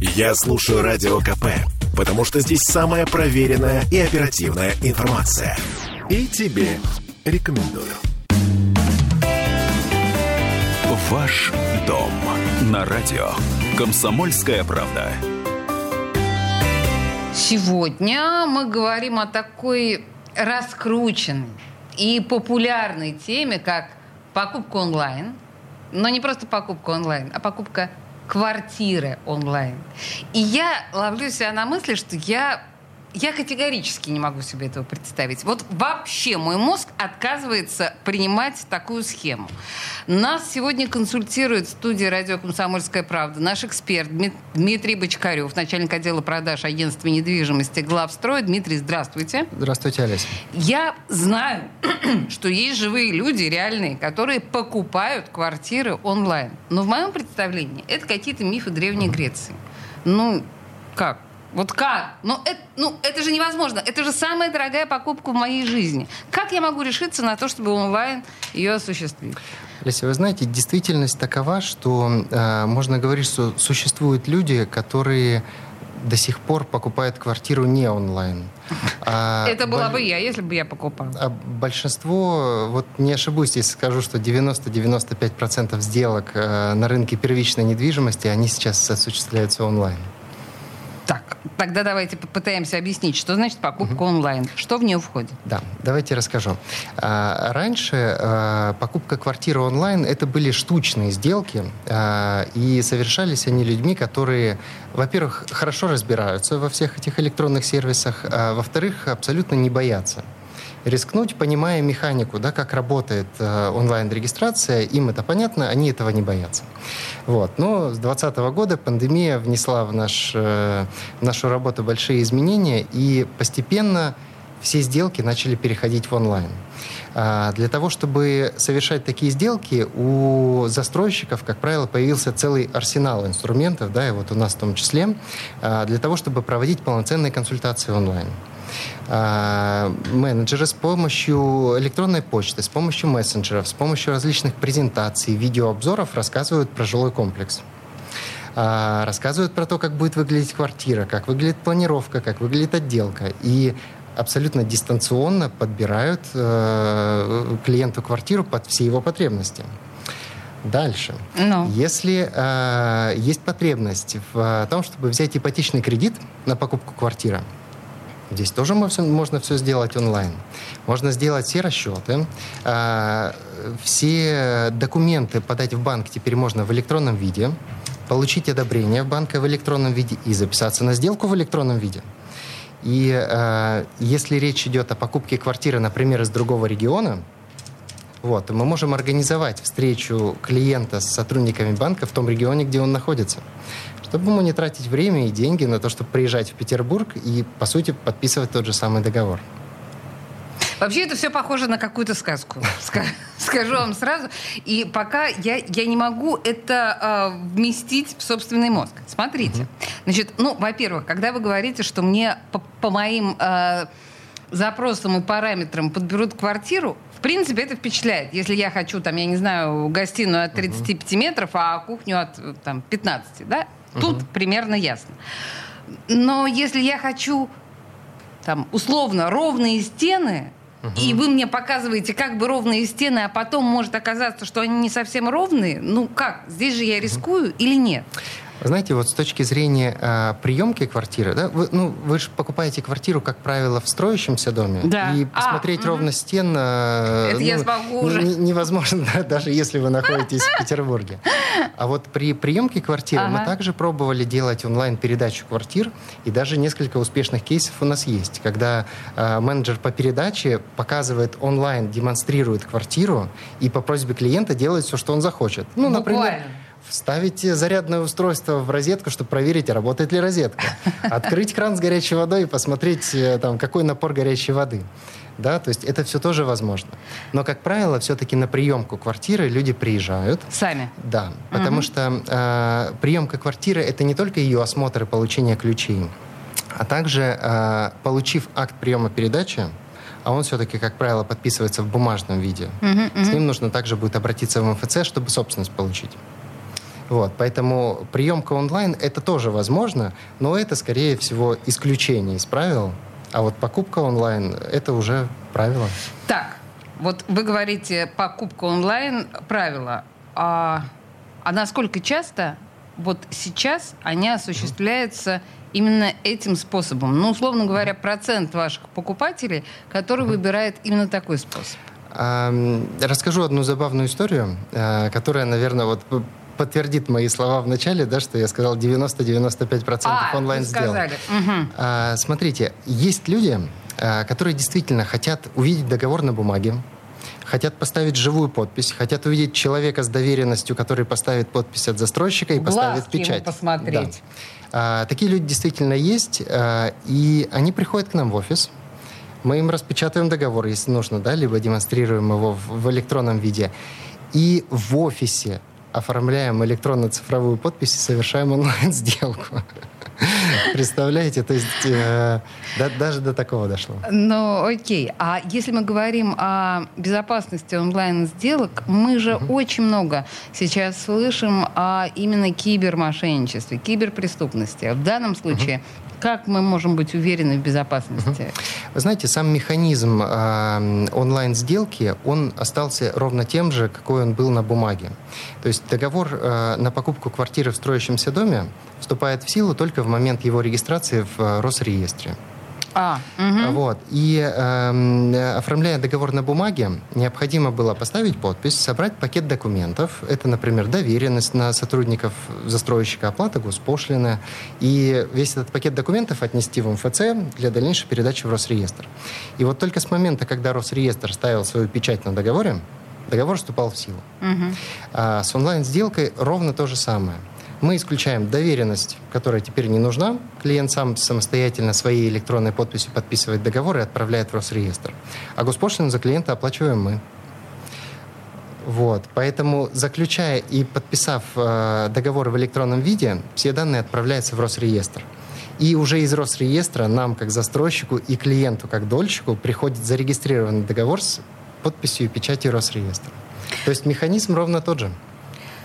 Я слушаю Радио КП, потому что здесь самая проверенная и оперативная информация. И тебе рекомендую. Ваш дом на радио. Комсомольская правда. Сегодня мы говорим о такой раскрученной и популярной теме, как покупка онлайн. Но не просто покупка онлайн, а покупка квартиры онлайн. И я ловлю себя на мысли, что я я категорически не могу себе этого представить. Вот вообще мой мозг отказывается принимать такую схему. Нас сегодня консультирует студия «Радио Комсомольская правда» наш эксперт Дмитрий Бочкарев, начальник отдела продаж агентства недвижимости «Главстрой». Дмитрий, здравствуйте. Здравствуйте, Олеся. Я знаю, что есть живые люди, реальные, которые покупают квартиры онлайн. Но в моем представлении это какие-то мифы Древней Греции. Ну, как? Вот как? Ну это, ну, это же невозможно. Это же самая дорогая покупка в моей жизни. Как я могу решиться на то, чтобы онлайн ее осуществить? Леся, вы знаете, действительность такова, что э, можно говорить, что существуют люди, которые до сих пор покупают квартиру не онлайн. А Это была бы я, если бы я покупала. А большинство, вот не ошибусь, если скажу, что 90-95% сделок э, на рынке первичной недвижимости, они сейчас осуществляются онлайн. Тогда давайте попытаемся объяснить, что значит покупка угу. онлайн, что в нее входит. Да, давайте расскажу. А, раньше а, покупка квартиры онлайн это были штучные сделки, а, и совершались они людьми, которые, во-первых, хорошо разбираются во всех этих электронных сервисах, а во-вторых, абсолютно не боятся рискнуть, понимая механику, да, как работает э, онлайн-регистрация, им это понятно, они этого не боятся. Вот. Но с 2020 года пандемия внесла в, наш, э, в нашу работу большие изменения, и постепенно все сделки начали переходить в онлайн. А для того, чтобы совершать такие сделки, у застройщиков, как правило, появился целый арсенал инструментов, да, и вот у нас в том числе, а, для того, чтобы проводить полноценные консультации онлайн. А, менеджеры с помощью электронной почты, с помощью мессенджеров, с помощью различных презентаций, видеообзоров рассказывают про жилой комплекс а, рассказывают про то, как будет выглядеть квартира, как выглядит планировка, как выглядит отделка. И абсолютно дистанционно подбирают э, клиенту квартиру под все его потребности. Дальше. No. Ну. Если э, есть потребность в том, чтобы взять ипотечный кредит на покупку квартиры, Здесь тоже можно все сделать онлайн. Можно сделать все расчеты. А, все документы подать в банк теперь можно в электронном виде, получить одобрение банка в электронном виде и записаться на сделку в электронном виде. И э, если речь идет о покупке квартиры, например, из другого региона, вот, мы можем организовать встречу клиента с сотрудниками банка в том регионе, где он находится чтобы ему не тратить время и деньги на то, чтобы приезжать в Петербург и, по сути, подписывать тот же самый договор. Вообще это все похоже на какую-то сказку, скажу вам сразу. И пока я, я не могу это э, вместить в собственный мозг. Смотрите. Значит, ну, во-первых, когда вы говорите, что мне по, по моим э, запросам и параметрам подберут квартиру, в принципе, это впечатляет. Если я хочу, там, я не знаю, гостиную от 35 метров, а кухню от там, 15, да? Тут угу. примерно ясно. Но если я хочу там условно ровные стены, угу. и вы мне показываете как бы ровные стены, а потом может оказаться, что они не совсем ровные, ну как? Здесь же я рискую угу. или нет? Знаете, вот с точки зрения э, приемки квартиры, да, вы, ну, вы же покупаете квартиру, как правило, в строящемся доме. Да. И посмотреть а, ровно угу. стен э, Это ну, я смогу уже. невозможно, да, даже если вы находитесь в Петербурге. А вот при приемке квартиры ага. мы также пробовали делать онлайн-передачу квартир, и даже несколько успешных кейсов у нас есть, когда э, менеджер по передаче показывает онлайн, демонстрирует квартиру, и по просьбе клиента делает все, что он захочет. Ну, например, Буквально вставить зарядное устройство в розетку, чтобы проверить, работает ли розетка. Открыть кран с горячей водой и посмотреть, э, там, какой напор горячей воды. Да, то есть это все тоже возможно. Но, как правило, все-таки на приемку квартиры люди приезжают. Сами? Да, потому угу. что э, приемка квартиры это не только ее осмотр и получение ключей, а также, э, получив акт приема передачи, а он все-таки, как правило, подписывается в бумажном виде, угу, угу. с ним нужно также будет обратиться в МФЦ, чтобы собственность получить. Вот, поэтому приемка онлайн это тоже возможно, но это, скорее всего, исключение из правил. А вот покупка онлайн это уже правило. Так, вот вы говорите покупка онлайн правило. А, а насколько часто вот сейчас они осуществляются именно этим способом? Ну, условно говоря, процент ваших покупателей, который выбирает именно такой способ. Расскажу одну забавную историю, э, которая, наверное, вот подтвердит мои слова в начале, да, что я сказал 90-95% а, онлайн сделок. Угу. А, смотрите, есть люди, а, которые действительно хотят увидеть договор на бумаге, хотят поставить живую подпись, хотят увидеть человека с доверенностью, который поставит подпись от застройщика и Глазки поставит печать. посмотреть. Да. А, такие люди действительно есть, а, и они приходят к нам в офис. Мы им распечатываем договор, если нужно, да, либо демонстрируем его в, в электронном виде. И в офисе оформляем электронно-цифровую подпись и совершаем онлайн-сделку. Представляете, то есть э, да, даже до такого дошло. Ну, окей. А если мы говорим о безопасности онлайн-сделок, мы же угу. очень много сейчас слышим о именно кибермошенничестве, киберпреступности. В данном случае угу. Как мы можем быть уверены в безопасности? Вы знаете, сам механизм э, онлайн-сделки, он остался ровно тем же, какой он был на бумаге. То есть договор э, на покупку квартиры в строящемся доме вступает в силу только в момент его регистрации в э, Росреестре. А, угу. Вот. И э, оформляя договор на бумаге, необходимо было поставить подпись, собрать пакет документов. Это, например, доверенность на сотрудников застройщика, оплата госпошлины. И весь этот пакет документов отнести в МФЦ для дальнейшей передачи в Росреестр. И вот только с момента, когда Росреестр ставил свою печать на договоре, договор вступал в силу. Угу. А с онлайн-сделкой ровно то же самое мы исключаем доверенность, которая теперь не нужна. Клиент сам самостоятельно своей электронной подписью подписывает договор и отправляет в Росреестр. А госпошлину за клиента оплачиваем мы. Вот. Поэтому, заключая и подписав э, договор в электронном виде, все данные отправляются в Росреестр. И уже из Росреестра нам, как застройщику, и клиенту, как дольщику, приходит зарегистрированный договор с подписью и печатью Росреестра. То есть механизм ровно тот же.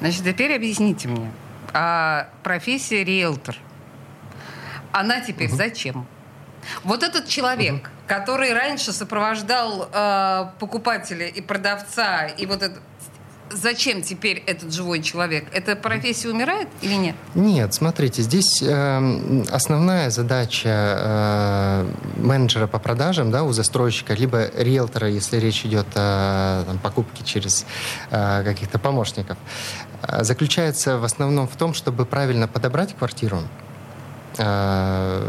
Значит, теперь объясните мне, а профессия риэлтор, она теперь угу. зачем? Вот этот человек, угу. который раньше сопровождал э, покупателя и продавца, и вот это, зачем теперь этот живой человек? Эта профессия умирает или нет? Нет, смотрите, здесь э, основная задача э, менеджера по продажам, да, у застройщика, либо риэлтора, если речь идет о там, покупке через э, каких-то помощников, э, заключается в основном в том, чтобы правильно подобрать квартиру, э,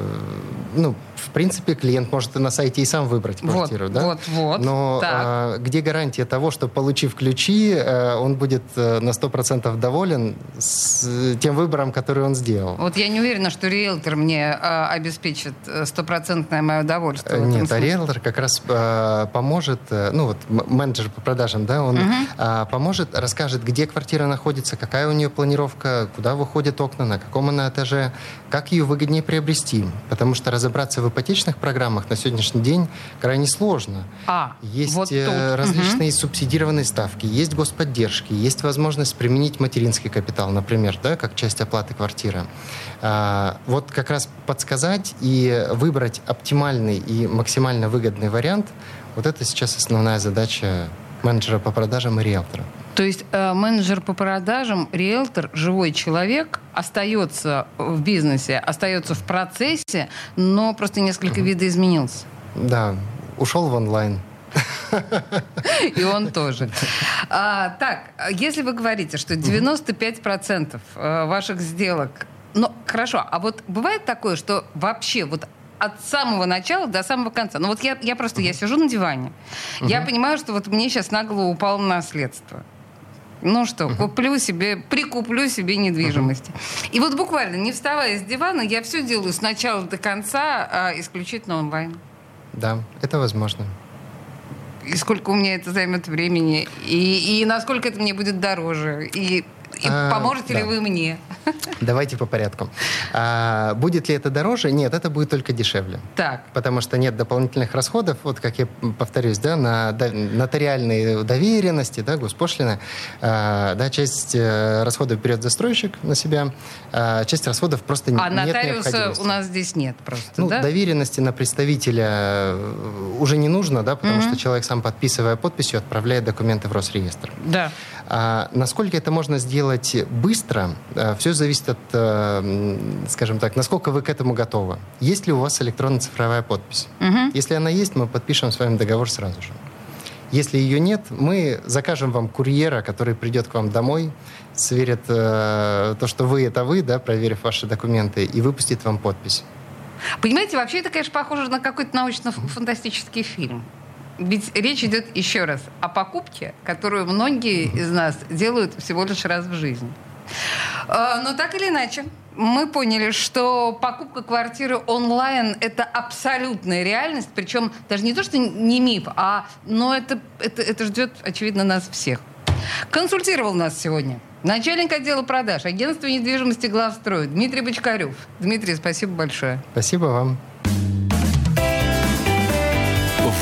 ну, в принципе, клиент может на сайте и сам выбрать квартиру, вот, да? Вот, вот. Но а, где гарантия того, что, получив ключи, а, он будет а, на 100% доволен с тем выбором, который он сделал? Вот я не уверена, что риэлтор мне а, обеспечит стопроцентное мое удовольствие. Нет, а риэлтор как раз а, поможет, ну вот менеджер по продажам, да, он угу. а, поможет, расскажет, где квартира находится, какая у нее планировка, куда выходят окна, на каком она этаже, как ее выгоднее приобрести. Потому что разобраться в ипотечных программах на сегодняшний день крайне сложно. А, есть вот э, различные угу. субсидированные ставки, есть господдержки, есть возможность применить материнский капитал, например, да, как часть оплаты квартиры. А, вот как раз подсказать и выбрать оптимальный и максимально выгодный вариант, вот это сейчас основная задача менеджера по продажам и риэлтора. То есть э, менеджер по продажам, риэлтор, живой человек остается в бизнесе, остается в процессе, но просто несколько угу. видоизменился. Да, ушел в онлайн. И он тоже. А, так, если вы говорите, что 95% э, ваших сделок... Ну, хорошо, а вот бывает такое, что вообще вот от самого начала до самого конца. Ну вот я, я просто, я сижу на диване, я понимаю, что вот мне сейчас нагло упало наследство. Ну что, куплю себе, прикуплю себе недвижимости. И вот буквально, не вставая с дивана, я все делаю с начала до конца а, исключительно онлайн. Да, это возможно. И сколько у меня это займет времени, и, и насколько это мне будет дороже. И И а, поможете да. ли вы мне? Давайте по порядку. А, будет ли это дороже? Нет, это будет только дешевле. Так. Потому что нет дополнительных расходов, вот как я повторюсь, да, на нотариальные доверенности, да, госпошлины. А, да, часть э, расходов берет застройщик на себя, а часть расходов просто а нет нотариуса у нас здесь нет просто, ну, да? доверенности на представителя э, уже не нужно, да, потому mm-hmm. что человек сам, подписывая подписью, отправляет документы в Росреестр. Да. А насколько это можно сделать быстро, э, все зависит от, э, скажем так, насколько вы к этому готовы. Есть ли у вас электронно-цифровая подпись? Угу. Если она есть, мы подпишем с вами договор сразу же. Если ее нет, мы закажем вам курьера, который придет к вам домой, сверит э, то, что вы это вы, да, проверив ваши документы, и выпустит вам подпись. Понимаете, вообще это, конечно, похоже на какой-то научно-фантастический фильм. Ведь речь идет еще раз о покупке, которую многие из нас делают всего лишь раз в жизни. А, но так или иначе, мы поняли, что покупка квартиры онлайн – это абсолютная реальность, причем даже не то, что не миф, а но это, это, это ждет, очевидно, нас всех. Консультировал нас сегодня начальник отдела продаж агентства недвижимости «Главстрой» Дмитрий Бочкарев. Дмитрий, спасибо большое. Спасибо вам.